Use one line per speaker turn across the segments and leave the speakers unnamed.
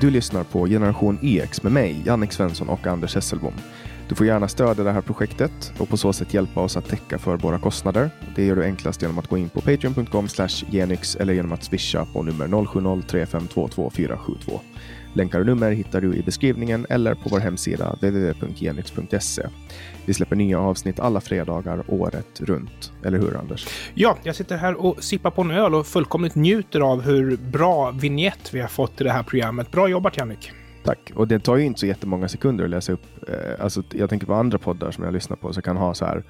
Du lyssnar på Generation EX med mig, Jannik Svensson och Anders Hesselbom. Du får gärna stödja det här projektet och på så sätt hjälpa oss att täcka för våra kostnader. Det gör du enklast genom att gå in på patreon.com genyx eller genom att swisha på nummer 0703522472. Länkar och nummer hittar du i beskrivningen eller på vår hemsida www.genyx.se. Vi släpper nya avsnitt alla fredagar året runt. Eller hur Anders?
Ja, jag sitter här och sippar på en öl och fullkomligt njuter av hur bra vignett vi har fått i det här programmet. Bra jobbat Jannik!
Tack. Och det tar ju inte så jättemånga sekunder att läsa upp. Eh, alltså, jag tänker på andra poddar som jag lyssnar på så kan ha så här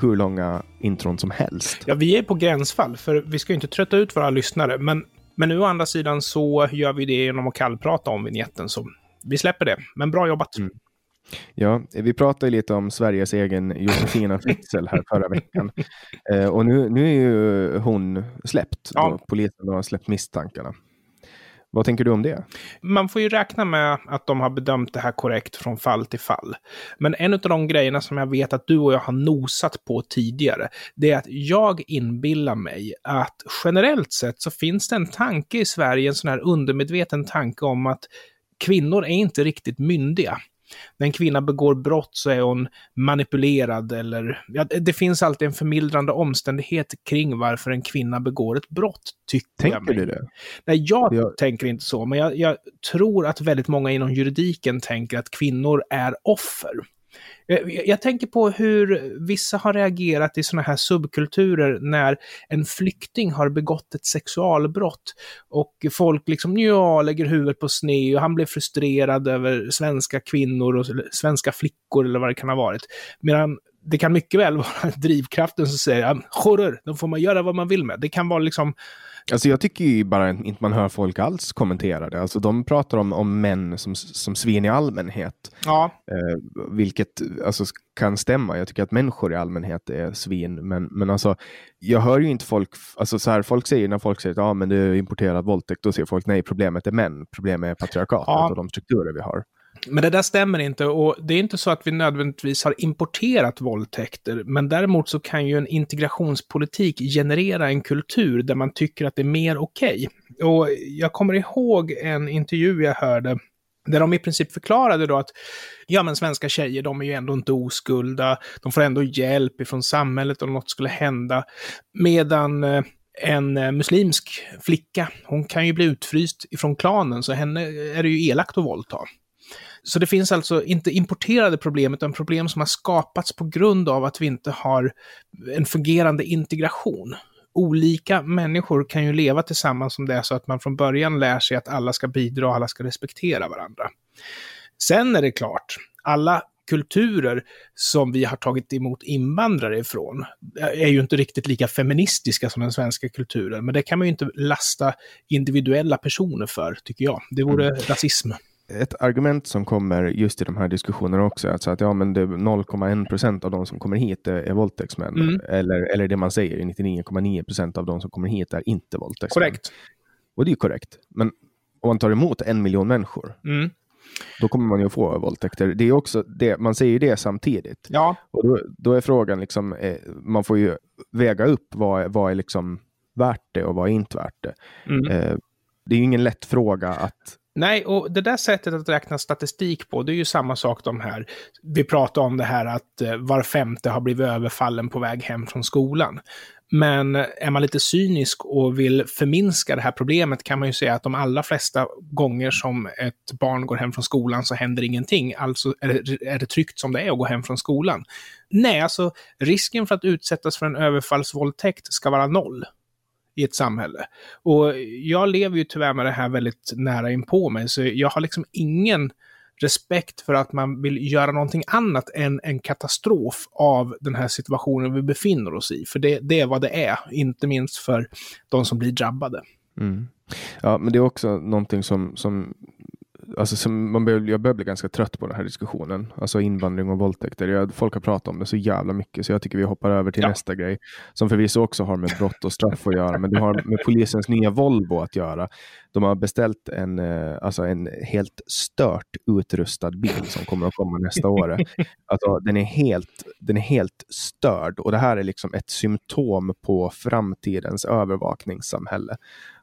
hur långa intron som helst.
Ja, vi är på gränsfall, för vi ska ju inte trötta ut våra lyssnare. Men, men nu å andra sidan så gör vi det genom att kallprata om vignetten, så vi släpper det. Men bra jobbat! Mm.
Ja, vi pratade lite om Sveriges egen Josefina Fritzl här förra veckan. Eh, och nu, nu är ju hon släppt. Ja. Polisen har släppt misstankarna. Vad tänker du om det?
Man får ju räkna med att de har bedömt det här korrekt från fall till fall. Men en av de grejerna som jag vet att du och jag har nosat på tidigare, det är att jag inbillar mig att generellt sett så finns det en tanke i Sverige, en sån här undermedveten tanke om att kvinnor är inte riktigt myndiga när en kvinna begår brott så är hon manipulerad eller... Ja, det finns alltid en förmildrande omständighet kring varför en kvinna begår ett brott, tycker
tänker
jag mig.
du det?
Nej, jag, jag... tänker inte så, men jag, jag tror att väldigt många inom juridiken tänker att kvinnor är offer. Eh, jag tänker på hur vissa har reagerat i sådana här subkulturer när en flykting har begått ett sexualbrott och folk liksom ja, lägger huvudet på sne och han blir frustrerad över svenska kvinnor och svenska flickor eller vad det kan ha varit. Medan det kan mycket väl vara drivkraften som säger att de får man göra vad man vill med. Det kan vara liksom
Alltså jag tycker ju bara inte man hör folk alls kommentera det. Alltså de pratar om, om män som, som svin i allmänhet.
Ja.
Eh, vilket alltså, kan stämma. Jag tycker att människor i allmänhet är svin. Men, men alltså, jag hör ju inte folk, alltså så här, folk säger när folk säger att ah, men det är importerad våldtäkt, då säger folk nej, problemet är män. Problemet är patriarkatet ja. och de strukturer vi har.
Men det där stämmer inte och det är inte så att vi nödvändigtvis har importerat våldtäkter, men däremot så kan ju en integrationspolitik generera en kultur där man tycker att det är mer okej. Okay. Och jag kommer ihåg en intervju jag hörde där de i princip förklarade då att ja, men svenska tjejer, de är ju ändå inte oskulda, de får ändå hjälp ifrån samhället om något skulle hända. Medan eh, en eh, muslimsk flicka, hon kan ju bli utfryst ifrån klanen, så henne är det ju elakt att våldta. Så det finns alltså inte importerade problem, utan problem som har skapats på grund av att vi inte har en fungerande integration. Olika människor kan ju leva tillsammans om det är så att man från början lär sig att alla ska bidra och alla ska respektera varandra. Sen är det klart, alla kulturer som vi har tagit emot invandrare ifrån är ju inte riktigt lika feministiska som den svenska kulturen. Men det kan man ju inte lasta individuella personer för, tycker jag. Det vore mm. rasism
ett argument som kommer just i de här diskussionerna också, alltså att ja, men det 0,1 procent av de som kommer hit är, är våldtäktsmän. Mm. Eller, eller det man säger, 99,9 procent av de som kommer hit är inte våldtäktsmän.
Korrekt.
Och det är korrekt. Men om man tar emot en miljon människor, mm. då kommer man ju få våldtäkter. Det är också det, man säger ju det samtidigt.
Ja.
Och då, då är frågan, liksom, eh, man får ju väga upp vad, vad är liksom värt det och vad är inte värt det. Mm. Eh, det är ju ingen lätt fråga att
Nej, och det där sättet att räkna statistik på, det är ju samma sak de här. Vi pratar om det här att eh, var femte har blivit överfallen på väg hem från skolan. Men eh, är man lite cynisk och vill förminska det här problemet kan man ju säga att de allra flesta gånger som ett barn går hem från skolan så händer ingenting. Alltså är det, är det tryggt som det är att gå hem från skolan. Nej, alltså risken för att utsättas för en överfallsvåldtäkt ska vara noll i ett samhälle. Och jag lever ju tyvärr med det här väldigt nära inpå mig, så jag har liksom ingen respekt för att man vill göra någonting annat än en katastrof av den här situationen vi befinner oss i. För det, det är vad det är, inte minst för de som blir drabbade.
Mm. Ja, men det är också någonting som, som alltså som man bör, jag börjar bli ganska trött på den här diskussionen. Alltså invandring och våldtäkter. Jag, folk har pratat om det så jävla mycket så jag tycker vi hoppar över till ja. nästa grej. Som förvisso också har med brott och straff att göra, men det har med polisens nya Volvo att göra. De har beställt en, eh, alltså en helt stört utrustad bil som kommer att komma nästa år. Alltså, den, är helt, den är helt störd och det här är liksom ett symptom på framtidens övervakningssamhälle.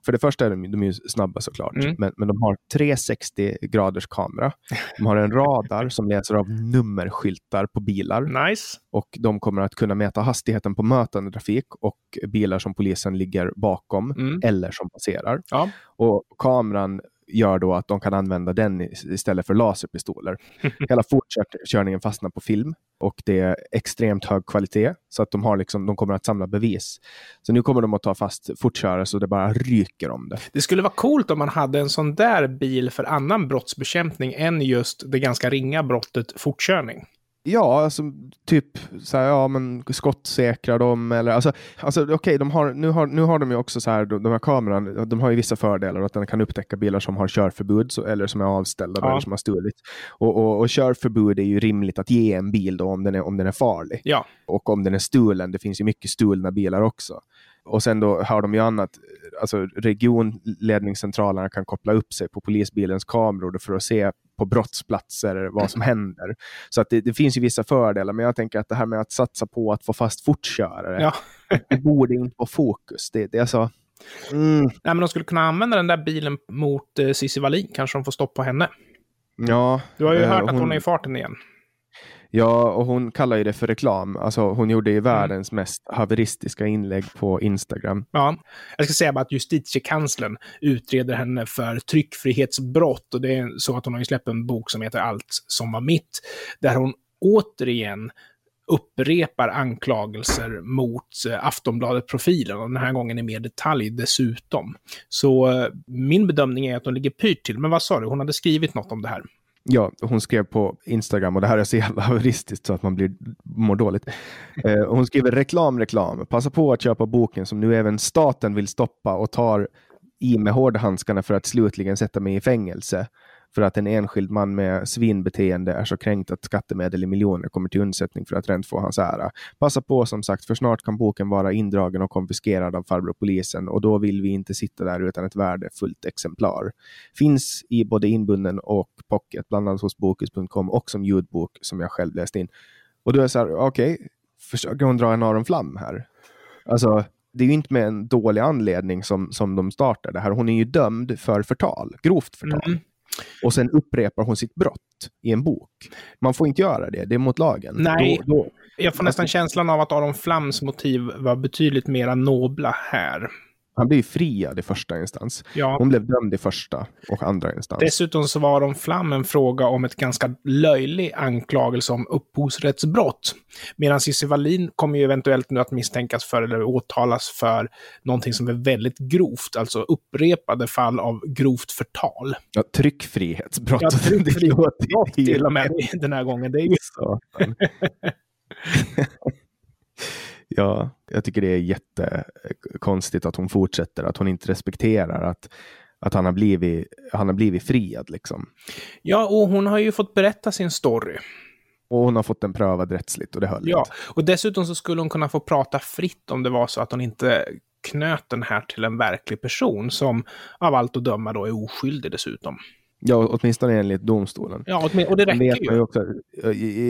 För det första är de, de är snabba såklart, mm. men, men de har 360 graders kamera. De har en radar som läser av nummerskyltar på bilar.
Nice.
Och de kommer att kunna mäta hastigheten på mötande trafik och bilar som polisen ligger bakom mm. eller som passerar.
Ja.
Och kameran gör då att de kan använda den istället för laserpistoler. Hela fortkörningen fastnar på film och det är extremt hög kvalitet så att de, har liksom, de kommer att samla bevis. Så nu kommer de att ta fast fortkörare så det bara ryker om det.
Det skulle vara coolt om man hade en sån där bil för annan brottsbekämpning än just det ganska ringa brottet fortkörning.
Ja, alltså typ så här, ja men skottsäkra dem eller alltså, alltså okay, de har, nu, har, nu har de ju också så här, de, de här kameran, de har ju vissa fördelar att den kan upptäcka bilar som har körförbud så, eller som är avställda ja. eller som har stulit. Och, och, och körförbud är ju rimligt att ge en bil då om den är, om den är farlig.
Ja.
Och om den är stulen, det finns ju mycket stulna bilar också. Och sen då har de ju annat, alltså regionledningscentralerna kan koppla upp sig på polisbilens kameror för att se på brottsplatser vad som händer. Så att det, det, finns ju vissa fördelar, men jag tänker att det här med att satsa på att få fast fortkörare,
ja.
det borde inte vara fokus. Det, det är alltså,
mm. Nej, men de skulle kunna använda den där bilen mot eh, Cissi Wallin, kanske de får stopp på henne.
Ja.
Du har ju eh, hört att hon, hon är i farten igen.
Ja, och hon kallar ju det för reklam. Alltså, hon gjorde ju mm. världens mest haveristiska inlägg på Instagram.
Ja, jag ska säga bara att justitiekanslern utreder henne för tryckfrihetsbrott. Och det är så att hon har ju släppt en bok som heter Allt som var mitt, där hon återigen upprepar anklagelser mot eh, Aftonbladet-profilen och den här gången i mer detalj dessutom. Så eh, min bedömning är att hon ligger pyrt till. Men vad sa du, hon hade skrivit något om det här?
Ja, hon skrev på Instagram, och det här är så jävla heuristiskt så att man blir, mår dåligt. Eh, hon skriver reklam, reklam. Passa på att köpa boken som nu även staten vill stoppa och tar i med hårdhandskarna för att slutligen sätta mig i fängelse för att en enskild man med svinbeteende är så kränkt att skattemedel i miljoner kommer till undsättning för att rent få hans ära. Passa på som sagt, för snart kan boken vara indragen och konfiskerad av farbror polisen och då vill vi inte sitta där utan ett värdefullt exemplar. Finns i både inbunden och pocket, bland annat hos Bokus.com och som ljudbok som jag själv läst in. Och då är så här, okej, okay, försöker hon dra en Aron Flam här? Alltså, det är ju inte med en dålig anledning som, som de startar det här. Hon är ju dömd för förtal, grovt förtal. Mm. Och sen upprepar hon sitt brott i en bok. Man får inte göra det, det är mot lagen.
Nej, då, då, jag får nästan alltså, känslan av att Aron Flams motiv var betydligt mera nobla här.
Han blev friad i första instans.
Ja.
Hon blev dömd i första och andra instans.
Dessutom så var de flam en fråga om ett ganska löjlig anklagelse om upphovsrättsbrott. Medan Cissi Wallin kommer ju eventuellt nu att misstänkas för eller åtalas för någonting som är väldigt grovt, alltså upprepade fall av grovt förtal.
Ja, tryckfrihetsbrott. Ja,
tryckfrihetsbrott till och med den här gången. Det är ju...
Ja, jag tycker det är jättekonstigt att hon fortsätter, att hon inte respekterar att, att han, har blivit, han har blivit friad. Liksom.
Ja, och hon har ju fått berätta sin story.
Och hon har fått den prövad rättsligt och det höll
Ja, inte. och dessutom så skulle hon kunna få prata fritt om det var så att hon inte knöt den här till en verklig person som av allt att döma då är oskyldig dessutom.
Ja, åtminstone enligt domstolen.
Ja, och det räcker ju. ju också,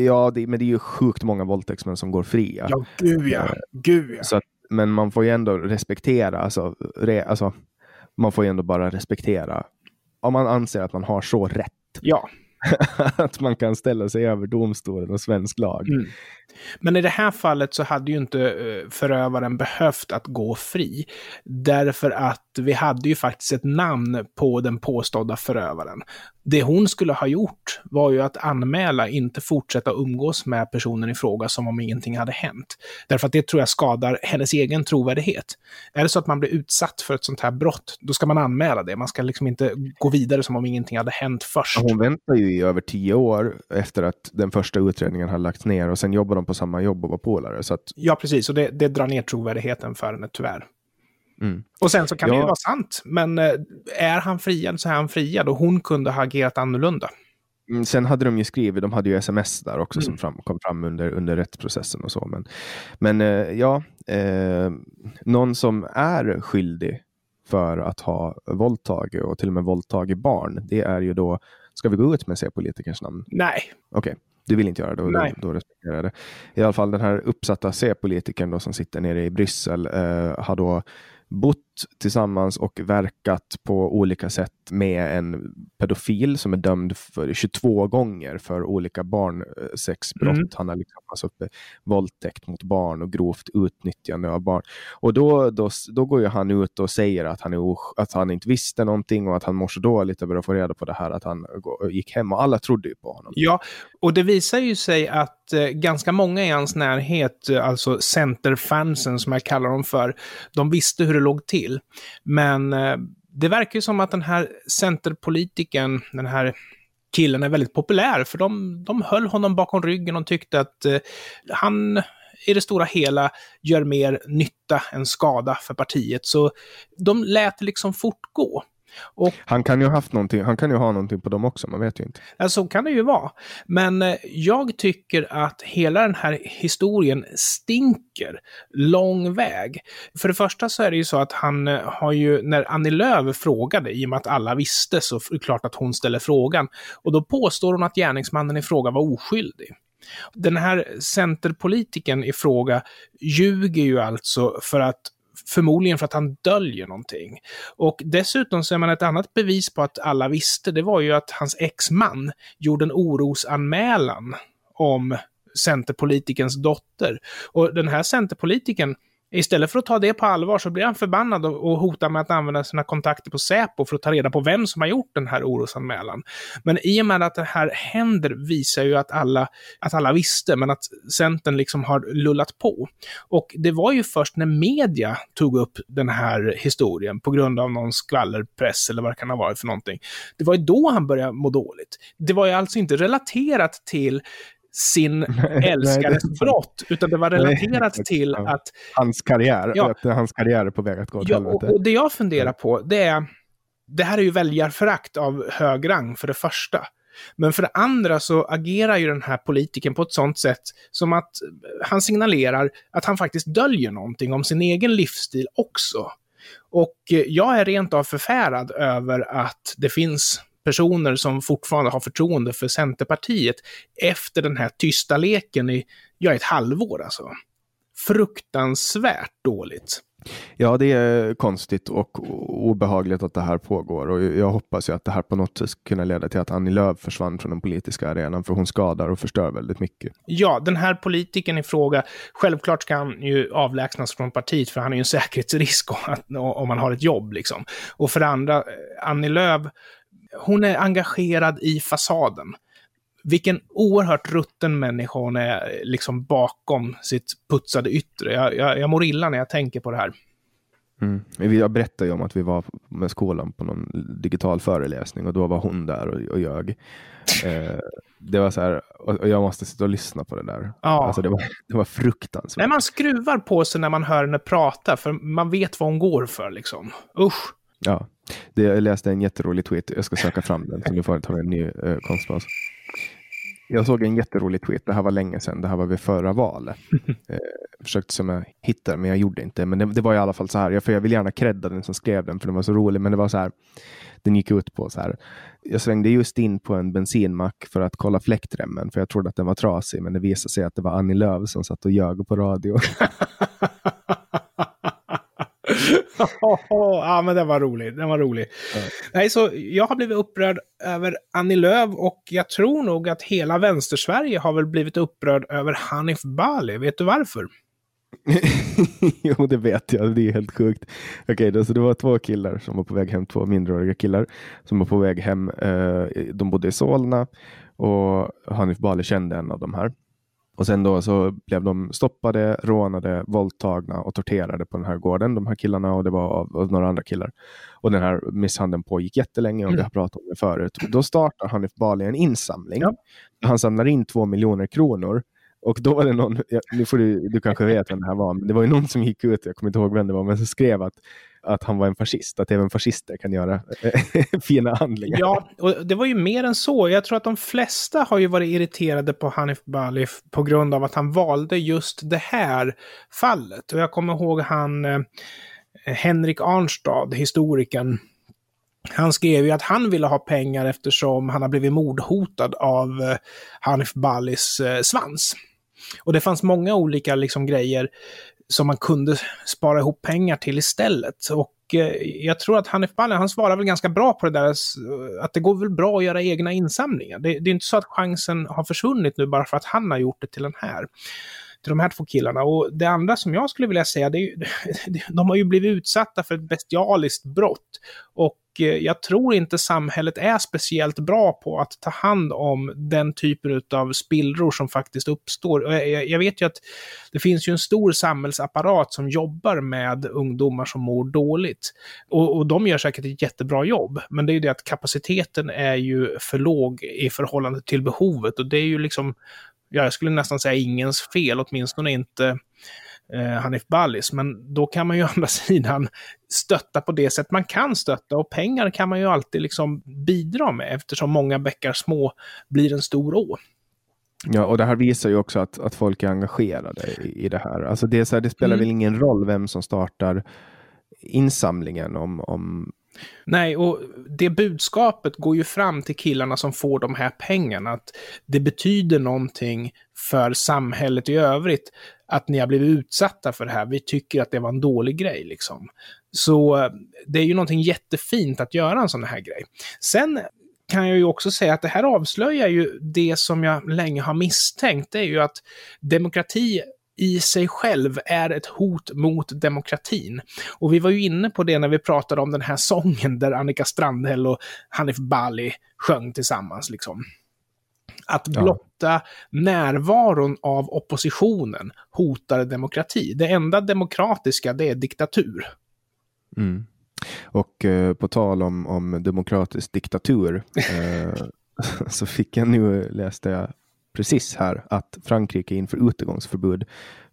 ja, det, men det är ju sjukt många våldtäktsmän som går fria.
Ja, gud ja. Eh, gud ja.
Så att, men man får ju ändå respektera, alltså, re, alltså, man får ju ändå bara respektera om man anser att man har så rätt.
Ja.
att man kan ställa sig över domstolen och svensk lag. Mm.
Men i det här fallet så hade ju inte eh, förövaren behövt att gå fri. Därför att vi hade ju faktiskt ett namn på den påstådda förövaren. Det hon skulle ha gjort var ju att anmäla, inte fortsätta umgås med personen i fråga som om ingenting hade hänt. Därför att det tror jag skadar hennes egen trovärdighet. Är det så att man blir utsatt för ett sånt här brott, då ska man anmäla det. Man ska liksom inte gå vidare som om ingenting hade hänt först.
Hon väntar ju i över tio år efter att den första utredningen har lagts ner och sen jobbar de på samma jobb och var polare. Att...
Ja, precis. Och det, det drar ner trovärdigheten för henne, tyvärr. Mm. Och sen så kan ja. det ju vara sant, men eh, är han friad så är han friad och hon kunde ha agerat annorlunda.
Mm, sen hade de ju skrivit, de hade ju sms där också mm. som fram, kom fram under, under rättsprocessen och så. Men, men eh, ja, eh, någon som är skyldig för att ha våldtagit och till och med våldtagit barn. Det är ju då, ska vi gå ut med C-politikers namn?
Nej.
Okej, okay. du vill inte göra det, då, Nej. då, då respekterar jag det. I alla fall den här uppsatta C-politikern som sitter nere i Bryssel eh, har då bott tillsammans och verkat på olika sätt med en pedofil som är dömd för 22 gånger för olika barnsexbrott. Mm. Han har liksom alltså våldtäkt mot barn och grovt utnyttjande av barn. Och då, då, då går ju han ut och säger att han, är att han inte visste någonting och att han mår så dåligt över att få reda på det här att han gick hem och alla trodde ju på honom.
Ja, och det visar ju sig att eh, ganska många i hans närhet, eh, alltså centerfansen som jag kallar dem för, de visste hur det låg till. Men eh, det verkar ju som att den här centerpolitiken, den här killen är väldigt populär, för de, de höll honom bakom ryggen och tyckte att eh, han i det stora hela gör mer nytta än skada för partiet. Så de lät liksom fortgå.
Och, han kan ju ha haft någonting, han kan ju ha någonting på dem också, man vet ju inte.
Så kan det ju vara. Men eh, jag tycker att hela den här historien stinker lång väg. För det första så är det ju så att han eh, har ju, när Annie Lööf frågade, i och med att alla visste, så är det klart att hon ställer frågan. Och då påstår hon att gärningsmannen i fråga var oskyldig. Den här centerpolitiken i fråga ljuger ju alltså för att Förmodligen för att han döljer någonting. Och dessutom så är man ett annat bevis på att alla visste, det var ju att hans exman gjorde en orosanmälan om centerpolitikens dotter. Och den här centerpolitiken Istället för att ta det på allvar så blir han förbannad och hotar med att använda sina kontakter på Säpo för att ta reda på vem som har gjort den här orosanmälan. Men i och med att det här händer visar ju att alla, att alla visste, men att Centern liksom har lullat på. Och det var ju först när media tog upp den här historien på grund av någon skvallerpress eller vad det kan ha varit för någonting. Det var ju då han började må dåligt. Det var ju alltså inte relaterat till sin älskares brott, utan det var relaterat nej, till att...
Hans karriär, ja, att hans karriär är på väg att gå åt
ja, och, och det jag funderar på, det är... Det här är ju väljarförakt av hög rang, för det första. Men för det andra så agerar ju den här politikern på ett sånt sätt som att han signalerar att han faktiskt döljer någonting om sin egen livsstil också. Och jag är rent av förfärad över att det finns personer som fortfarande har förtroende för Centerpartiet efter den här tysta leken i, ja, ett halvår alltså. Fruktansvärt dåligt.
Ja, det är konstigt och obehagligt att det här pågår och jag hoppas ju att det här på något sätt kunna leda till att Annie Lööf försvann från den politiska arenan för hon skadar och förstör väldigt mycket.
Ja, den här politikern i fråga, självklart ska han ju avlägsnas från partiet för han är ju en säkerhetsrisk om man har ett jobb liksom. Och för det andra, Annie Lööf hon är engagerad i fasaden. Vilken oerhört rutten människa hon är liksom bakom sitt putsade yttre. Jag, jag, jag mår illa när jag tänker på det här.
Mm. Jag berättade ju om att vi var med skolan på någon digital föreläsning och då var hon där och, och ljög. Eh, det var så här, och jag måste sitta och lyssna på det där. Ja. Alltså det, var, det var fruktansvärt.
Nej, man skruvar på sig när man hör henne prata, för man vet vad hon går för liksom. Usch.
Ja, det, jag läste en jätterolig tweet. Jag ska söka fram den så nu får jag ta en ny eh, konstpaus. Jag såg en jätterolig tweet. Det här var länge sedan. Det här var vid förra valet. eh, försökte som jag hittar men jag gjorde inte. Men det, det, var i alla fall så här. Jag, för jag vill gärna credda den som skrev den för den var så rolig. Men det var så här. Den gick ut på så här. Jag svängde just in på en bensinmack för att kolla fläktremmen. För jag trodde att den var trasig. Men det visade sig att det var Annie Lööf som satt och ljög på radio.
ja, men den var rolig. Den var rolig. Mm. Nej, så jag har blivit upprörd över Annie Lööf och jag tror nog att hela vänstersverige har väl blivit upprörd över Hanif Bali. Vet du varför?
jo, det vet jag. Det är helt sjukt. Okej, okay, så det var två killar som var på väg hem, två mindreåriga killar som var på väg hem. Eh, de bodde i Solna och Hanif Bali kände en av de här. Och sen då så blev de stoppade, rånade, våldtagna och torterade på den här gården, de här killarna och det var av, av några andra killar. Och den här misshandeln pågick jättelänge och mm. vi har pratat om det förut. Då startar Hanif Bali en insamling. Ja. Han samlar in två miljoner kronor och då var det någon, ja, nu får du, du kanske vet vem det här var, men det var ju någon som gick ut, jag kommer inte ihåg vem det var, men som skrev att att han var en fascist, att även fascister kan göra fina handlingar.
Ja, och det var ju mer än så. Jag tror att de flesta har ju varit irriterade på Hanif Bali på grund av att han valde just det här fallet. Och jag kommer ihåg han eh, Henrik Arnstad, historikern, han skrev ju att han ville ha pengar eftersom han har blivit mordhotad av eh, Hanif Balis eh, svans. Och det fanns många olika liksom, grejer som man kunde spara ihop pengar till istället. Och eh, jag tror att Hanif Bali, han svarar väl ganska bra på det där, eh, att det går väl bra att göra egna insamlingar. Det, det är inte så att chansen har försvunnit nu bara för att han har gjort det till den här till de här två killarna. Och det andra som jag skulle vilja säga, det är ju, de har ju blivit utsatta för ett bestialiskt brott. Och Eh, jag tror inte samhället är speciellt bra på att ta hand om den typen av spillror som faktiskt uppstår. Jag vet ju att det finns ju en stor samhällsapparat som jobbar med ungdomar som mår dåligt. Och, och de gör säkert ett jättebra jobb, men det är ju det att kapaciteten är ju för låg i förhållande till behovet och det är ju liksom ja, jag skulle nästan säga ingens fel, åtminstone inte eh, Hanif Balis. Men då kan man ju å andra sidan stötta på det sätt man kan stötta och pengar kan man ju alltid liksom bidra med eftersom många bäckar små blir en stor å.
Ja, och det här visar ju också att, att folk är engagerade i, i det här. Alltså det, så här, det spelar mm. väl ingen roll vem som startar insamlingen om, om
Nej, och det budskapet går ju fram till killarna som får de här pengarna, att det betyder någonting för samhället i övrigt att ni har blivit utsatta för det här. Vi tycker att det var en dålig grej liksom. Så eh, det är ju någonting jättefint att göra en sån här grej. Sen kan jag ju också säga att det här avslöjar ju det som jag länge har misstänkt. Det är ju att demokrati i sig själv är ett hot mot demokratin. Och vi var ju inne på det när vi pratade om den här sången där Annika Strandhäll och Hanif Bali sjöng tillsammans. Liksom. Att blotta närvaron av oppositionen hotar demokrati. Det enda demokratiska, det är diktatur.
Mm. Och eh, på tal om, om demokratisk diktatur eh, så fick jag nu, läste jag precis här att Frankrike inför utegångsförbud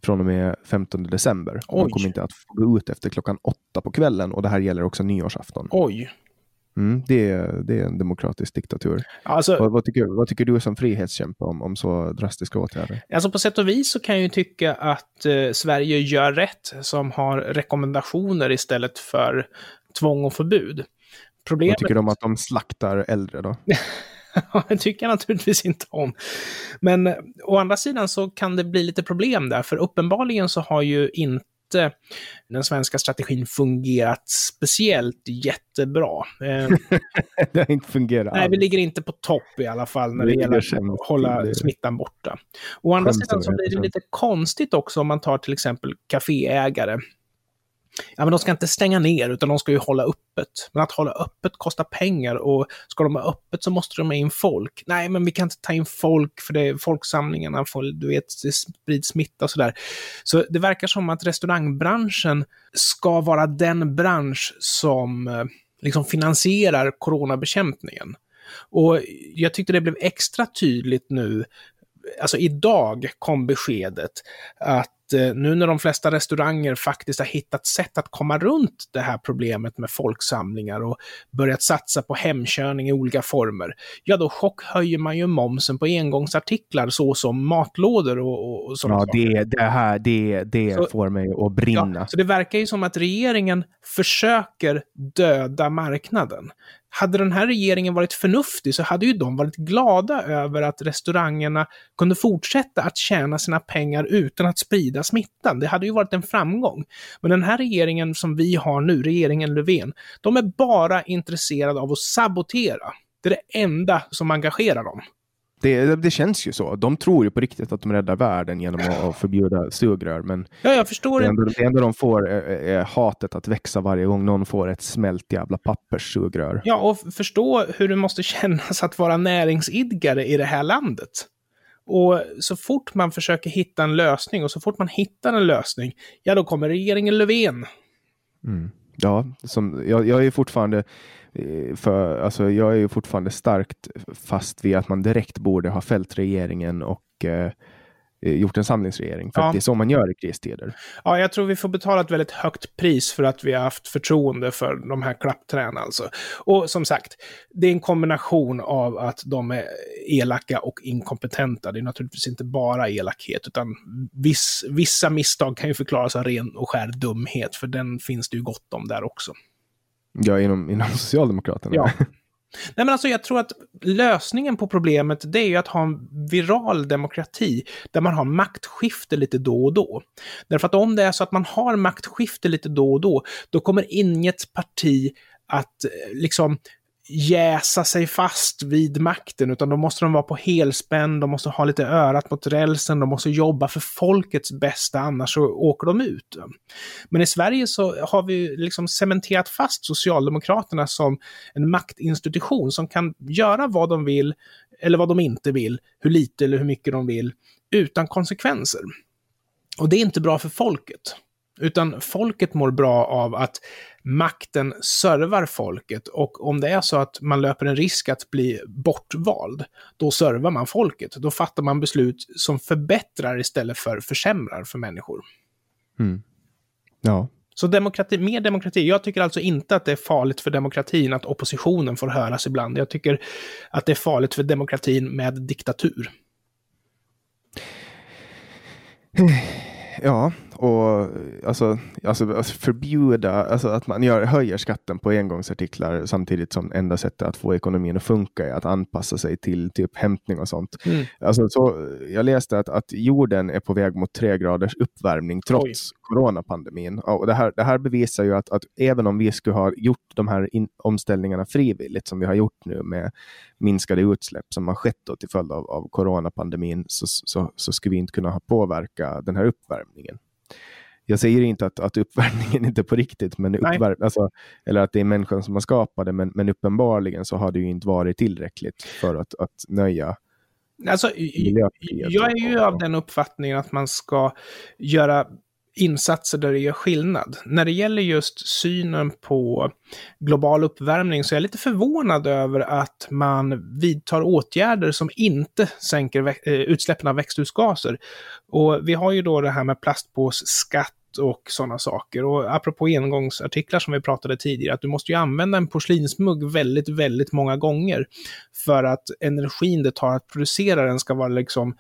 från och med 15 december. Oj. Man kommer inte att få gå ut efter klockan åtta på kvällen och det här gäller också nyårsafton.
Oj.
Mm, det, är, det är en demokratisk diktatur. Alltså, vad, vad, tycker, vad tycker du som frihetskämpe om, om så drastiska åtgärder?
Alltså på sätt och vis så kan jag ju tycka att eh, Sverige gör rätt som har rekommendationer istället för tvång och förbud.
Problemet... Vad tycker du om att de slaktar äldre då?
det tycker jag naturligtvis inte om. Men eh, å andra sidan så kan det bli lite problem där, för uppenbarligen så har ju inte den svenska strategin fungerat speciellt jättebra.
Eh, det har inte fungerat
Nej, alls. vi ligger inte på topp i alla fall när det, det gäller att hålla det. smittan borta. Å andra sidan så blir det lite konstigt också om man tar till exempel kaféägare ja, men de ska inte stänga ner, utan de ska ju hålla öppet. Men att hålla öppet kostar pengar och ska de ha öppet så måste de ha in folk. Nej, men vi kan inte ta in folk för det, folksamlingarna får, du vet, det sprids smitta och sådär. Så det verkar som att restaurangbranschen ska vara den bransch som eh, liksom finansierar coronabekämpningen. Och jag tyckte det blev extra tydligt nu alltså idag kom beskedet att nu när de flesta restauranger faktiskt har hittat sätt att komma runt det här problemet med folksamlingar och börjat satsa på hemkörning i olika former, ja då chockhöjer man ju momsen på engångsartiklar såsom matlådor och, och sådana
Ja, det, det här det, det så, får mig att brinna. Ja,
så det verkar ju som att regeringen försöker döda marknaden. Hade den här regeringen varit förnuftig så hade ju de varit glada över att restaurangerna kunde fortsätta att tjäna sina pengar utan att sprida smittan. Det hade ju varit en framgång. Men den här regeringen som vi har nu, regeringen Löfven, de är bara intresserade av att sabotera. Det är det enda som engagerar dem.
Det, det, känns ju så. De tror ju på riktigt att de räddar världen genom att, förbjuda sugrör. Men
ja, jag förstår
det, enda, det enda de får är, är, hatet att växa varje gång någon får ett smält jävla papperssugrör.
Ja, och förstå hur det måste kännas att vara näringsidkare i det här landet. Och så fort man försöker hitta en lösning och så fort man hittar en lösning, ja då kommer regeringen Löfven.
Mm. Ja, som, jag, jag är fortfarande för, alltså, jag är ju fortfarande starkt fast vid att man direkt borde ha fällt regeringen och eh, eh, gjort en samlingsregering. För ja. det är så man gör i kristider.
Ja, jag tror vi får betala ett väldigt högt pris för att vi har haft förtroende för de här klappträna alltså. Och som sagt, det är en kombination av att de är elaka och inkompetenta. Det är naturligtvis inte bara elakhet, utan viss, vissa misstag kan ju förklaras av ren och skär dumhet, för den finns det ju gott om där också.
Ja, inom, inom Socialdemokraterna.
Ja. Nej, men alltså jag tror att lösningen på problemet det är ju att ha en viral demokrati där man har maktskifte lite då och då. Därför att om det är så att man har maktskifte lite då och då, då kommer inget parti att eh, liksom jäsa sig fast vid makten, utan då måste de vara på helspänn, de måste ha lite örat mot rälsen, de måste jobba för folkets bästa, annars så åker de ut. Men i Sverige så har vi liksom cementerat fast Socialdemokraterna som en maktinstitution som kan göra vad de vill, eller vad de inte vill, hur lite eller hur mycket de vill, utan konsekvenser. Och det är inte bra för folket. Utan folket mår bra av att makten servar folket och om det är så att man löper en risk att bli bortvald, då servar man folket. Då fattar man beslut som förbättrar istället för försämrar för människor.
Mm. Ja.
Så demokrati, mer demokrati. Jag tycker alltså inte att det är farligt för demokratin att oppositionen får höras ibland. Jag tycker att det är farligt för demokratin med diktatur.
Ja, och alltså, alltså, alltså förbjuda, alltså att man gör, höjer skatten på engångsartiklar samtidigt som enda sättet att få ekonomin att funka är att anpassa sig till typ hämtning och sånt. Mm. Alltså, så, jag läste att, att jorden är på väg mot tre graders uppvärmning trots Oj. coronapandemin. Och det, här, det här bevisar ju att, att även om vi skulle ha gjort de här in, omställningarna frivilligt som vi har gjort nu med minskade utsläpp som har skett till följd av, av coronapandemin så, så, så skulle vi inte kunna påverka den här uppvärmningen jag säger inte att, att uppvärmningen inte är på riktigt, men uppvärm, alltså, eller att det är människan som har skapat det, men, men uppenbarligen så har det ju inte varit tillräckligt för att, att nöja
Alltså, jag är ju av den uppfattningen att man ska göra insatser där det gör skillnad. När det gäller just synen på global uppvärmning så är jag lite förvånad över att man vidtar åtgärder som inte sänker eh, utsläppen av växthusgaser. Och vi har ju då det här med plastpåsskatt och sådana saker. Och apropå engångsartiklar som vi pratade tidigare, att du måste ju använda en porslinsmugg väldigt, väldigt många gånger för att energin det tar att producera den ska vara liksom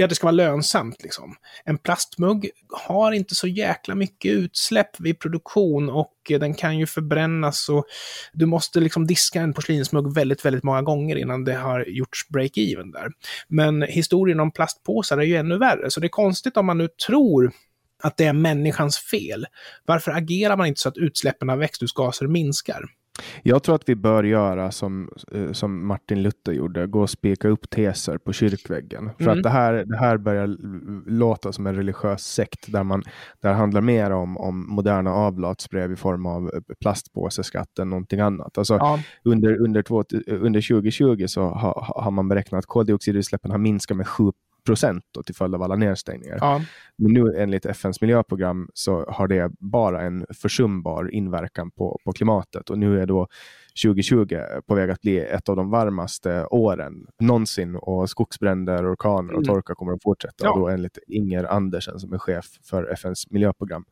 ja, det ska vara lönsamt liksom. En plastmugg har inte så jäkla mycket utsläpp vid produktion och den kan ju förbrännas och du måste liksom diska en porslinsmugg väldigt, väldigt många gånger innan det har gjorts break-even där. Men historien om plastpåsar är ju ännu värre, så det är konstigt om man nu tror att det är människans fel. Varför agerar man inte så att utsläppen av växthusgaser minskar?
Jag tror att vi bör göra som, eh, som Martin Luther gjorde, gå och spika upp teser på kyrkväggen. För mm. att det här, det här börjar låta som en religiös sekt där, man, där handlar mer om, om moderna avlatsbrev i form av eh, plastpåseskatt än någonting annat. Alltså, ja. under, under, två, under 2020 så har, har man beräknat att koldioxidutsläppen har minskat med 7 procent till följd av alla nedstängningar. Ja. Men nu enligt FNs miljöprogram så har det bara en försumbar inverkan på, på klimatet och nu är då 2020 på väg att bli ett av de varmaste åren någonsin och skogsbränder, orkaner och mm. torka kommer att fortsätta. Ja. Och då enligt Inger Andersen som är chef för FNs miljöprogram.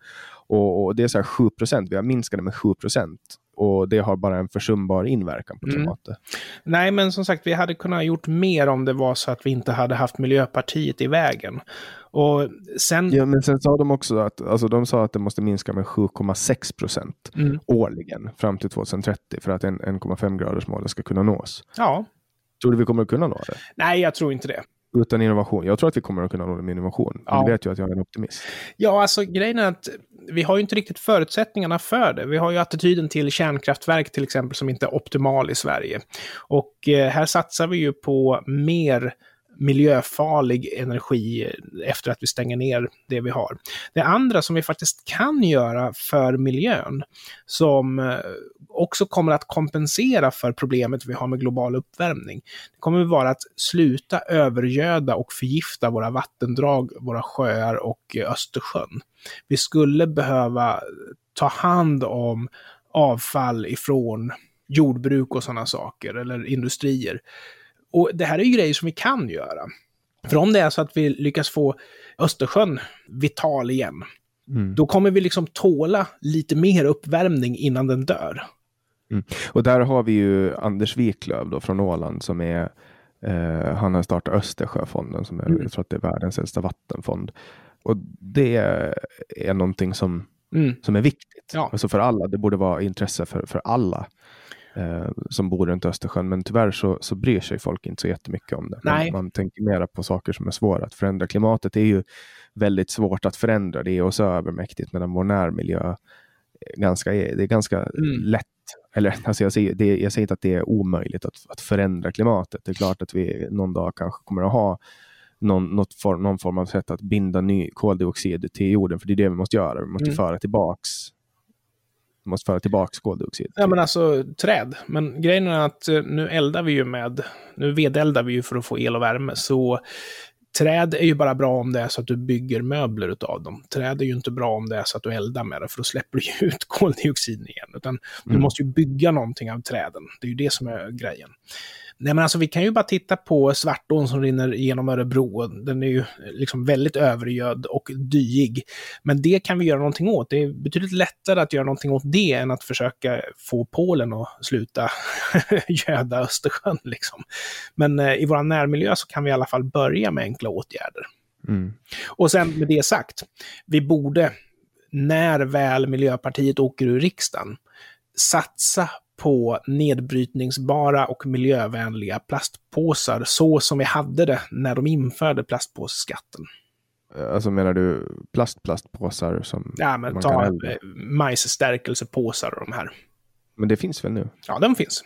Och, och det är så här 7 procent, vi har minskat det med 7 procent och det har bara en försumbar inverkan på mm. klimatet. Mm.
Nej, men som sagt, vi hade kunnat gjort mer om det var så att vi inte hade haft Miljöpartiet i vägen. Och sen...
Ja, men sen sa de också att, alltså de sa att det måste minska med 7,6 procent mm. årligen fram till 2030 för att en 1,5 graders mål ska kunna nås.
Ja.
Tror du vi kommer att kunna nå det?
Nej, jag tror inte det
utan innovation. Jag tror att vi kommer att kunna nå det med innovation. Ja. Du vet ju att jag är en optimist.
Ja, alltså grejen är att vi har ju inte riktigt förutsättningarna för det. Vi har ju attityden till kärnkraftverk till exempel som inte är optimal i Sverige. Och eh, här satsar vi ju på mer miljöfarlig energi efter att vi stänger ner det vi har. Det andra som vi faktiskt kan göra för miljön, som eh, också kommer att kompensera för problemet vi har med global uppvärmning, det kommer att vara att sluta övergöda och förgifta våra vattendrag, våra sjöar och eh, Östersjön. Vi skulle behöva ta hand om avfall ifrån jordbruk och sådana saker, eller industrier och det här är ju grejer som vi kan göra. För om det är så att vi lyckas få Östersjön vital igen,
Mm.
då kommer vi liksom tåla lite mer uppvärmning innan den dör.
Och där har vi ju Anders Wiklöf då från Åland som är eh, han har startat Östersjöfonden som är,
Mm.
jag tror att det är världens äldsta vattenfond. Och det är någonting som,
Mm.
som är viktigt.
Ja.
Alltså för alla. Det borde vara intresse för, för alla eh, som bor runt Östersjön. Men tyvärr så, så bryr sig folk inte så jättemycket om det. Man, man tänker mera på saker som är svåra att förändra. Klimatet är ju väldigt svårt att förändra. Det är också övermäktigt medan vår närmiljö är ganska, det är ganska
Mm.
lätt. Eller alltså jag, säger, det, jag säger inte att det är omöjligt att, att förändra klimatet. Det är klart att vi någon dag kanske kommer att ha någon, form, någon form av sätt att binda ny koldioxid till jorden. För det är det vi måste göra. Vi måste
Mm.
föra tillbaks måste föra tillbaks koldioxid.
Ja, men alltså träd. Men grejen är att eh, nu eldar vi ju med, nu vedeldar vi ju för att få el och värme, så träd är ju bara bra om det är så att du bygger möbler utav dem. Träd är ju inte bra om det är så att du eldar med det, för då släpper du ju ut koldioxiden igen. Utan du
Mm.
måste ju bygga någonting av träden. Det är ju det som är grejen. Nej, men alltså vi kan ju bara titta på Svartån som rinner genom Örebro. Den är ju liksom väldigt övergödd och dyig. Men det kan vi göra någonting åt. Det är betydligt lättare att göra någonting åt det än att försöka få Polen att sluta göda Östersjön. Liksom. Men eh, i vår närmiljö så kan vi i alla fall börja med enkla åtgärder.
Mm.
Och sen med det sagt, vi borde, när väl Miljöpartiet åker ur riksdagen, satsa på nedbrytningsbara och miljövänliga plastpåsar så som vi hade det när de införde plastpåseskatten.
Alltså menar du plastplastpåsar som
Ja, men
man
ta eh, majsstärkelsepåsar och de här.
Men det finns väl nu?
Ja, de finns.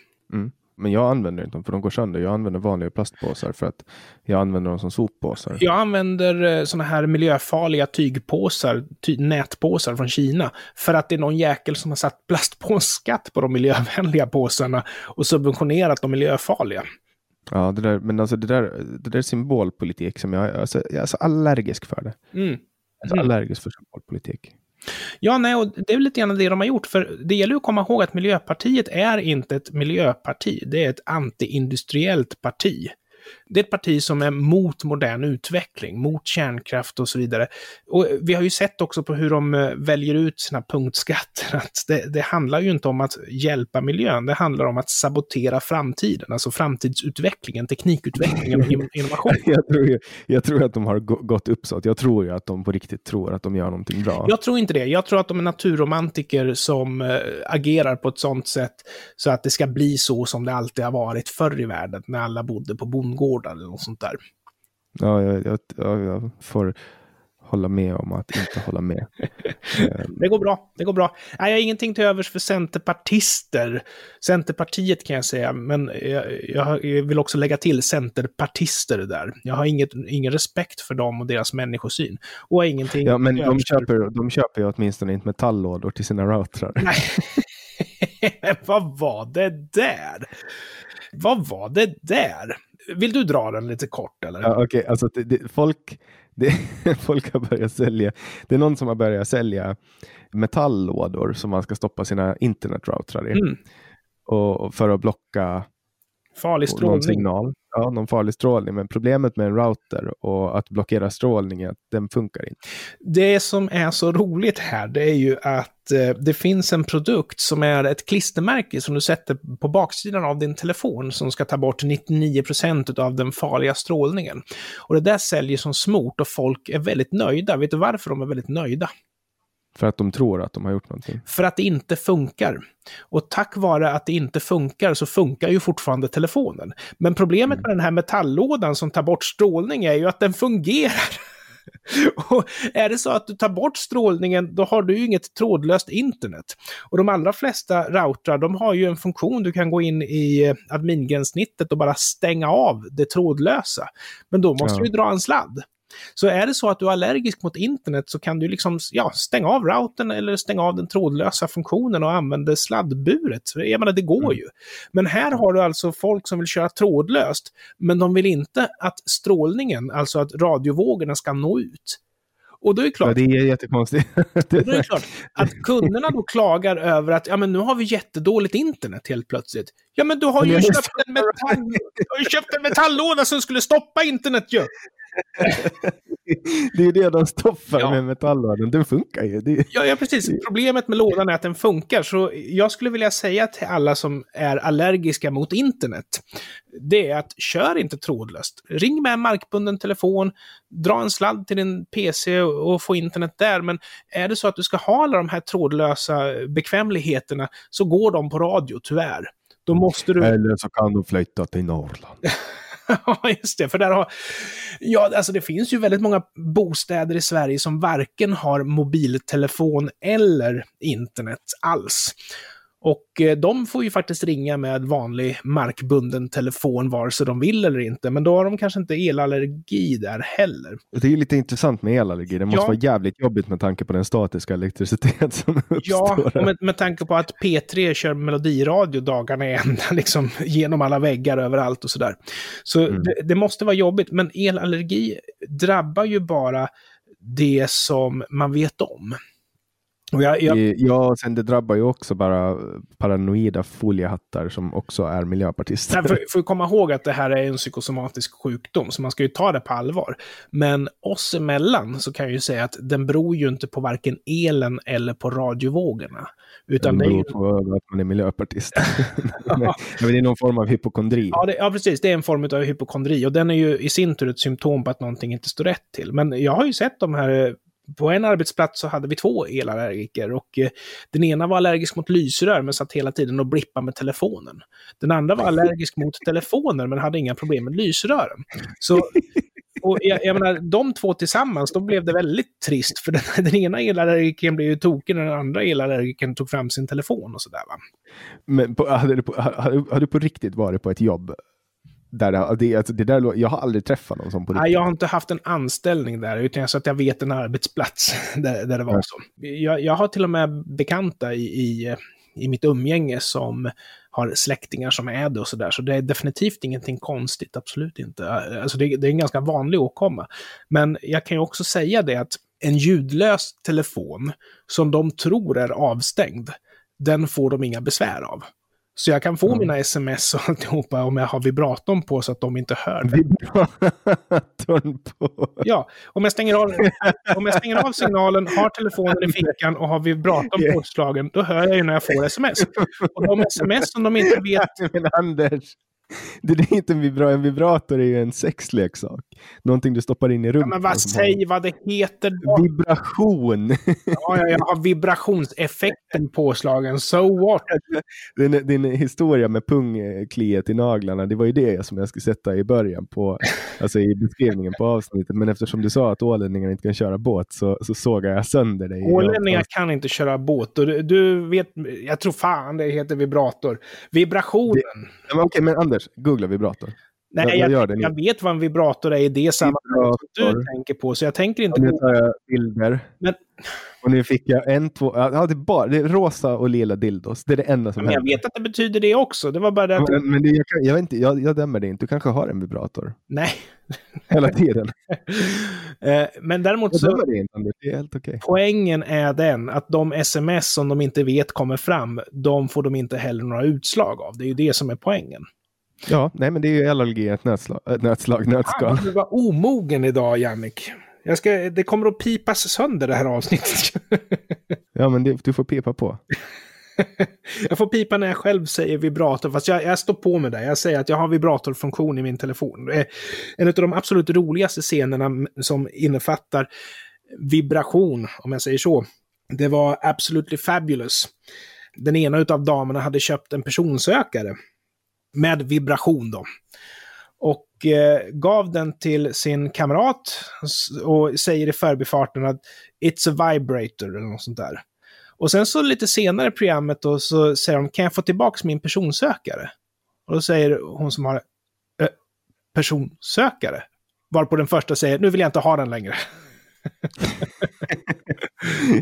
Men jag använder inte dem för de går sönder. Jag använder vanliga plastpåsar för att jag använder dem som soppåsar.
Jag använder sådana här miljöfarliga tygpåsar, ty nätpåsar från Kina, för att det är någon jäkel som har satt plastpåsskatt på de miljövänliga påsarna och subventionerat de miljöfarliga.
Ja, det där, men alltså det där, det där är symbolpolitik som jag, alltså, jag är så allergisk för det.
Mm.
Jag är så
Mm.
allergisk för symbolpolitik.
Ja, nej, och det är väl lite grann det de har gjort, för det gäller ju att komma ihåg att Miljöpartiet är inte ett miljöparti, det är ett antiindustriellt parti. Det är ett parti som är mot modern utveckling, mot kärnkraft och så vidare. Och vi har ju sett också på hur de eh, väljer ut sina punktskatter, att det, det handlar ju inte om att hjälpa miljön, det handlar om att sabotera framtiden, alltså framtidsutvecklingen, teknikutvecklingen och in- innovation.
Jag tror, ju- jag tror att de har gå- gått uppsåt. Jag tror ju att de på riktigt tror att de gör någonting bra.
Jag tror inte det. Jag tror att de är naturromantiker som äh, agerar på ett sånt sätt så att det ska bli så som det alltid har varit förr i världen, när alla bodde på bondgårdar eller något sånt där.
Ja, jag, jag, ja, jag får hålla med om att inte hålla med. Eh,
Det går bra, det går bra. Nej, jag har ingenting till övers för centerpartister. Centerpartiet kan jag säga, men jag, jag vill också lägga till centerpartister där. Jag har inget, ingen respekt för dem och deras människosyn. Och ingenting
ja, men de köper, de köper ju åtminstone inte metalllådor till sina routrar.
Nej. Vad var det där? Vad var det där? Vill du dra den lite kort eller?
Ja, Okej, alltså det, det, folk, det, folk har börjat sälja. Det är någon som har börjat sälja metalllådor som man ska stoppa sina internetroutrar i.
Mm.
Och, och för att blocka
Farlig
någon
strålning.
signal. Ja, någon farlig strålning. Men problemet med en router och att blockera strålning är att den funkar inte.
Det som är så roligt här, det är ju att eh, det finns en produkt som är ett klistermärke som du sätter på baksidan av din telefon som ska ta bort 99% av den farliga strålningen. Och det där säljer som smort och folk är väldigt nöjda. Vet du varför de är väldigt nöjda?
För att de tror att de har gjort någonting.
För att det inte funkar. Och tack vare att det inte funkar så funkar ju fortfarande telefonen. Men problemet med den här metalllådan som tar bort strålning är ju att den fungerar. Och är det så att du tar bort strålningen, då har du ju inget trådlöst internet. Och de allra flesta routrar, de har ju en funktion, du kan gå in i admingränssnittet och bara stänga av det trådlösa. Men då måste
Ja.
du dra en sladd. Så är det så att du är allergisk mot internet så kan du liksom ja, stänga av routern eller stänga av den trådlösa funktionen och använda sladdburet. Jag menar, det går
Mm.
ju. Men här har du alltså folk som vill köra trådlöst, men de vill inte att strålningen, alltså att radiovågorna ska nå ut. Och då är det klart,
Ja, det är jättekonstigt.
då är det klart att kunderna då klagar över att ja, men nu har vi jättedåligt internet helt plötsligt. Ja, men du har ju köpt en, metall, du har ju köpt en metalllåda som skulle stoppa internet ju!
det är det de stoppar ja. med metalllådan. Den funkar ju. Det...
Ja, ja, precis. Problemet med lådan är att den funkar. Så jag skulle vilja säga till alla som är allergiska mot internet, det är att kör inte trådlöst. Ring med en markbunden telefon, dra en sladd till din PC och få internet där. Men är det så att du ska ha alla de här trådlösa bekvämligheterna så går de på radio, tyvärr. Då måste du...
Eller så kan du flytta till Norrland.
Ja, just det. För där har... Ja, alltså det finns ju väldigt många bostäder i Sverige som varken har mobiltelefon eller internet alls. Och eh, de får ju faktiskt ringa med vanlig markbunden telefon vare sig de vill eller inte. Men då har de kanske inte elallergi där heller.
Det är ju lite intressant med elallergi. Det måste ja. vara jävligt jobbigt med tanke på den statiska elektricitet som uppstår.
Ja, och med, med tanke på att P3 kör melodiradio dagarna i ända, liksom genom alla väggar överallt och sådär. Så mm. det, det måste vara jobbigt. Men elallergi drabbar ju bara det som man vet om.
Jag, jag... Ja, sen det drabbar ju också bara paranoida foliehattar som också är miljöpartister.
Nej, för, att komma ihåg att det här är en psykosomatisk sjukdom, så man ska ju ta det på allvar. Men oss emellan så kan jag ju säga att den beror ju inte på varken elen eller på radiovågorna.
Utan den beror på att man är miljöpartist. ja. det är någon form av hypokondri.
Ja, det, ja, precis. Det är en form av hypokondri. Och den är ju i sin tur ett symptom på att någonting inte står rätt till. Men jag har ju sett de här på en arbetsplats så hade vi två elallergiker och eh, den ena var allergisk mot lysrör men satt hela tiden och blippade med telefonen. Den andra var allergisk mot telefoner men hade inga problem med lysrören. Så och jag, jag menar, de två tillsammans, då blev det väldigt trist. För den, den ena elallergikern blev ju tokig när den andra elallergikern tog fram sin telefon och sådär. Va?
Men på, hade, du på, hade, hade du på riktigt varit på ett jobb där det, alltså det där, jag har aldrig träffat någon som på
riktigt. Nej, jag har inte haft en anställning där, utan så att jag vet en arbetsplats där, där det var ja. så. Jag, jag, har till och med bekanta i, i, i mitt umgänge som har släktingar som är det och sådär. Så det är definitivt ingenting konstigt, absolut inte. Alltså det, det är en ganska vanlig åkomma. Men jag kan ju också säga det att en ljudlös telefon som de tror är avstängd, den får de inga besvär av. Så jag kan få mm. mina sms och alltihopa om jag har vibratorn på så att de inte hör. Vibratorn på? Ja, om jag, stänger av, om jag stänger av signalen, har telefonen i fickan och har vibratorn påslagen, då hör jag ju när jag får sms. Och de sms som de inte vet...
Men Anders, det är inte en vibrator. En vibrator är ju en sexleksak. Någonting du stoppar in i rummet. Ja,
men vad säg vad det heter
då. Vibration.
ja, jag har vibrationseffekten påslagen. So what?
Din, din historia med pungkliet i naglarna, det var ju det som jag skulle sätta i början på, alltså i beskrivningen på avsnittet. Men eftersom du sa att ålänningar inte kan köra båt så, så såg jag sönder dig.
Ålänningar kan inte köra båt. Och du, du, vet, jag tror fan det heter vibrator. Vibrationen.
Det, men okej, men Anders, Anders, googla vibrator.
Nej, jag, jag, jag, vet vad en vibrator är i det sammanhanget du tänker på, så jag tänker inte...
Och nu tar jag bilder. Men... Och nu fick jag en, två... Ja, det är bara det är rosa och lila dildos. Det är det enda som
men händer. Jag vet att det betyder det också. Det var bara det att...
Men, men det, jag, jag, inte, jag, jag dömer det inte. Du kanske har en vibrator?
Nej.
Hela tiden.
Eh, men däremot så...
Det inte, det är helt okay.
Poängen är den att de sms som de inte vet kommer fram, de får de inte heller några utslag av. Det är ju det som är poängen.
Ja, nej men det är ju allergi ett nötslag, ett nötskal.
du var omogen idag, Jannik. Jag ska, det kommer att pipas sönder det här avsnittet.
ja, men det, du får pipa på.
jag får pipa när jag själv säger vibrator, fast jag, jag står på med det. Jag säger att jag har vibratorfunktion i min telefon. En av de absolut roligaste scenerna som innefattar vibration, om jag säger så. Det var Absolutely Fabulous. Den ena av damerna hade köpt en personsökare med vibration då. Och eh, gav den till sin kamrat och säger i förbifarten att It's a vibrator eller något sånt där. Och sen så lite senare i programmet då så säger de, kan jag få tillbaka min personsökare? Och då säger hon som har eh, personsökare. Varpå den första säger, nu vill jag inte ha den längre.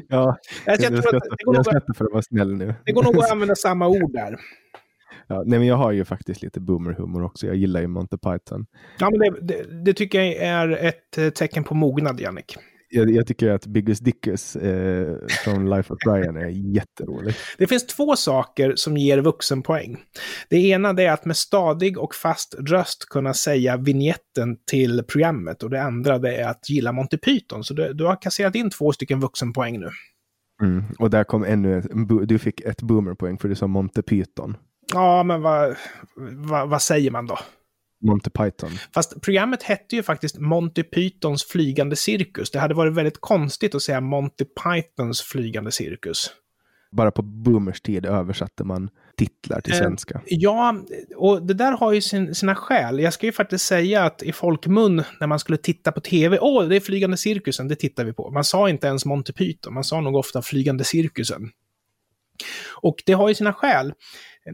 ja, jag, jag, jag, för att vara snäll nu.
Det går nog att använda samma ord där.
Ja, nej, men jag har ju faktiskt lite boomerhumor också. Jag gillar ju Monty Python.
Ja, men det, det, det, tycker jag är ett eh, tecken på mognad, Jannik.
jag, jag, tycker att Biggest Dickus eh, från Life of Brian är jätterolig.
Det finns två saker som ger vuxenpoäng. Det ena är att med stadig och fast röst kunna säga vignetten till programmet och det andra det är att gilla Monty Python. Så du, du har kasserat in två stycken vuxenpoäng nu.
Mm. Och där kom ännu ett, du fick ett boomerpoäng för du sa Monty Python.
Ja, men vad, vad, vad säger man då?
Monty Python.
Fast programmet hette ju faktiskt Monty Pythons flygande cirkus. Det hade varit väldigt konstigt att säga Monty Pythons flygande cirkus.
Bara på boomers tid översatte man titlar till eh, svenska. Eh,
ja, och det där har ju sin, sina skäl. Jag ska ju faktiskt säga att i folkmun, när man skulle titta på tv, åh, det är flygande cirkusen, det tittar vi på. Man sa inte ens Monty Python, man sa nog ofta flygande cirkusen. Och det har ju sina skäl.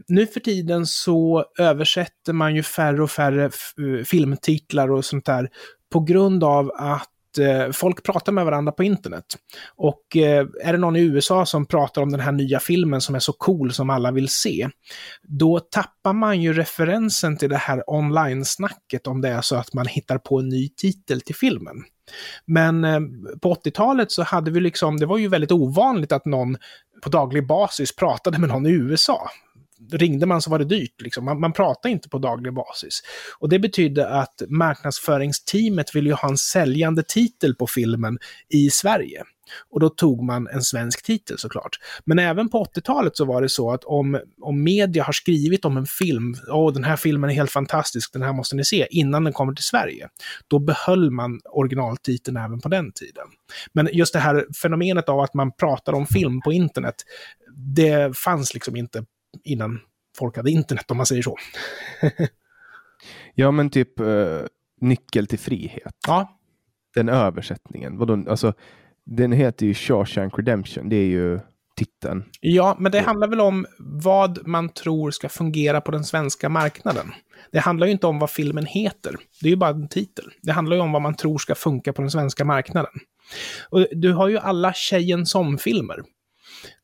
Nu för tiden så översätter man ju färre och färre eh, filmtitlar och sånt där på grund av att eh, folk pratar med varandra på internet. Och eh, är det någon i USA som pratar om den här nya filmen som är så cool som alla vill se, då tappar man ju referensen till det här online-snacket om det är så att man hittar på en ny titel till filmen. Men på 80-talet så hade vi liksom, det var ju väldigt ovanligt att någon på daglig basis pratade med någon i USA ringde man så var det dyrt. Liksom. Man, man pratar inte på daglig basis. Och det betydde att marknadsföringsteamet ville ju ha en säljande titel på filmen i Sverige. Och då tog man en svensk titel såklart. Men även på 80-talet så var det så att om, om media har skrivit om en film, åh den här filmen är helt fantastisk, den här måste ni se, innan den kommer till Sverige, då behöll man originaltiteln även på den tiden. Men just det här fenomenet av att man pratar om film på internet, det fanns liksom inte innan folk hade internet, om man säger så.
ja, men typ uh, nyckel till frihet.
Ja.
Den översättningen. Vadå, alltså, den heter ju Shawshank Redemption. Det är ju titeln.
Ja, men det handlar väl om vad man tror ska fungera på den svenska marknaden. Det handlar ju inte om vad filmen heter. Det är ju bara en titel. Det handlar ju om vad man tror ska funka på den svenska marknaden. Och du har ju alla Tjejen som-filmer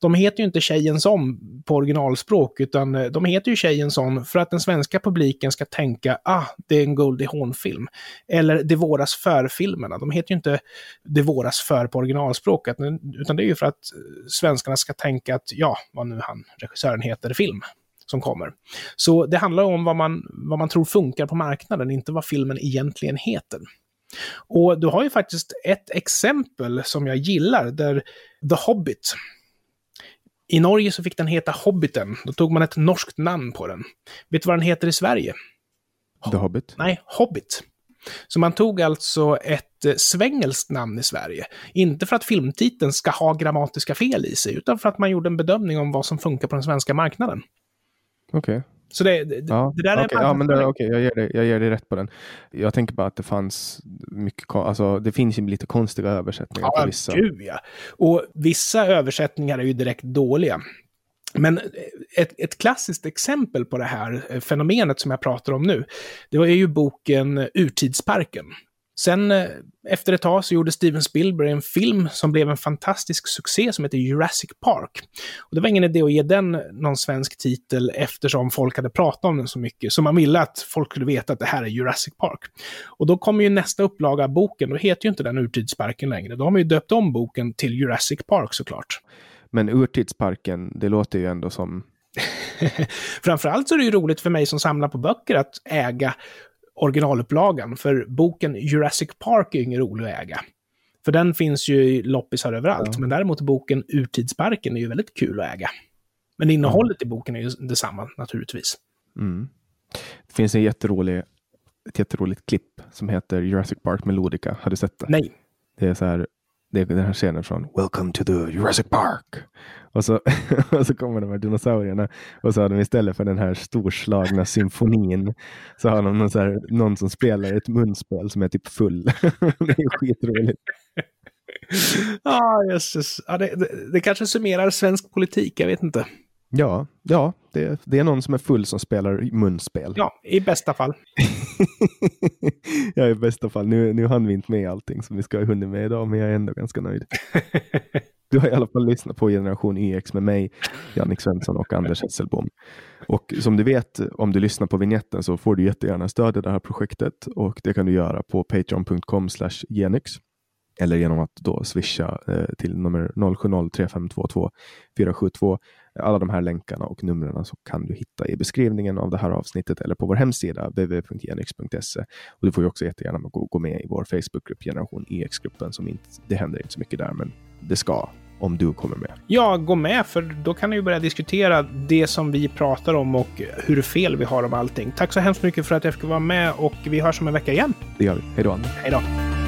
de heter ju inte Tjejen som på originalspråk, utan eh, de heter ju Tjejen som för att den svenska publiken ska tänka ah, det är en Goldie Hawn-film. Eller Det våras för-filmerna. De heter ju inte Det våras för på originalspråket, utan det är ju för att eh, svenskarna ska tänka att ja, vad nu han, regissören heter, film som kommer. Så det handlar om vad man, vad man tror funkar på marknaden, inte vad filmen egentligen heter. Och du har ju faktiskt ett exempel som jag gillar, där The Hobbit, i Norge så fick den heta Hobbiten. Då tog man ett norskt namn på den. Vet du vad den heter i Sverige?
The Hobbit?
Nej, Hobbit. Så man tog alltså ett eh, svengelskt namn i Sverige. Inte för att filmtiteln ska ha grammatiska fel i sig, utan för att man gjorde en bedömning om vad som funkar på den svenska marknaden.
Okej. Okay.
Så det, det,
ja, det där är okay, ja, men det, okay, jag, ger dig, jag ger dig rätt på den. Jag tänker bara att det fanns mycket, alltså det finns ju lite konstiga översättningar
ja,
på vissa.
Gud, ja. Och vissa översättningar är ju direkt dåliga. Men ett, ett klassiskt exempel på det här fenomenet som jag pratar om nu, det är ju boken Urtidsparken Sen eh, efter ett tag så gjorde Steven Spielberg en film som blev en fantastisk succé som heter Jurassic Park. Och det var ingen idé att ge den någon svensk titel eftersom folk hade pratat om den så mycket. Så man ville att folk skulle veta att det här är Jurassic Park. Och då kommer ju nästa upplaga av boken, då heter ju inte den Urtidsparken längre. Då har man ju döpt om boken till Jurassic Park såklart.
Men Urtidsparken, det låter ju ändå som
Framförallt så är det ju roligt för mig som samlar på böcker att äga originalupplagan, för boken Jurassic Park är ingen rolig att äga. För den finns ju i loppisar överallt, ja. men däremot boken Urtidsparken är ju väldigt kul att äga. Men innehållet ja. i boken är ju detsamma naturligtvis.
Mm. Det finns en jätterolig, ett jätteroligt klipp som heter Jurassic Park Melodica. Har du sett det?
Nej.
Det är så här, det är den här scenen från Welcome to the Jurassic Park. Och så, och så kommer de här dinosaurierna och så har de istället för den här storslagna symfonin så har de någon, så här, någon som spelar ett munspel som är typ full. det är skitroligt.
ah, jösses. Ja, det, det, det kanske summerar svensk politik, jag vet inte.
Ja, ja det, det, är någon som är full som spelar munspel.
Ja, i bästa fall.
ja, i bästa fall. Nu, nu hann vi inte med allting som vi ska ha hunnit med idag, men jag är ändå ganska nöjd. du har i alla fall lyssnat på Generation YX med mig, Jannik Svensson och Anders Hesselbom. Och som du vet, om du lyssnar på vignetten så får du jättegärna stödja det här projektet och det kan du göra på patreon.com genix. Eller genom att då swisha eh, till nummer 070-3522 472. Alla de här länkarna och numren så kan du hitta i beskrivningen av det här avsnittet eller på vår hemsida www.genix.se. Och du får ju också jättegärna gå, gå med i vår Facebookgrupp Generation EX-gruppen. som inte, Det händer inte så mycket där, men det ska om du kommer med.
Ja, gå med för då kan ni ju börja diskutera det som vi pratar om och hur fel vi har om allting. Tack så hemskt mycket för att jag fick vara med och vi hörs om en vecka igen.
Det gör vi. Hej då,
Hej då.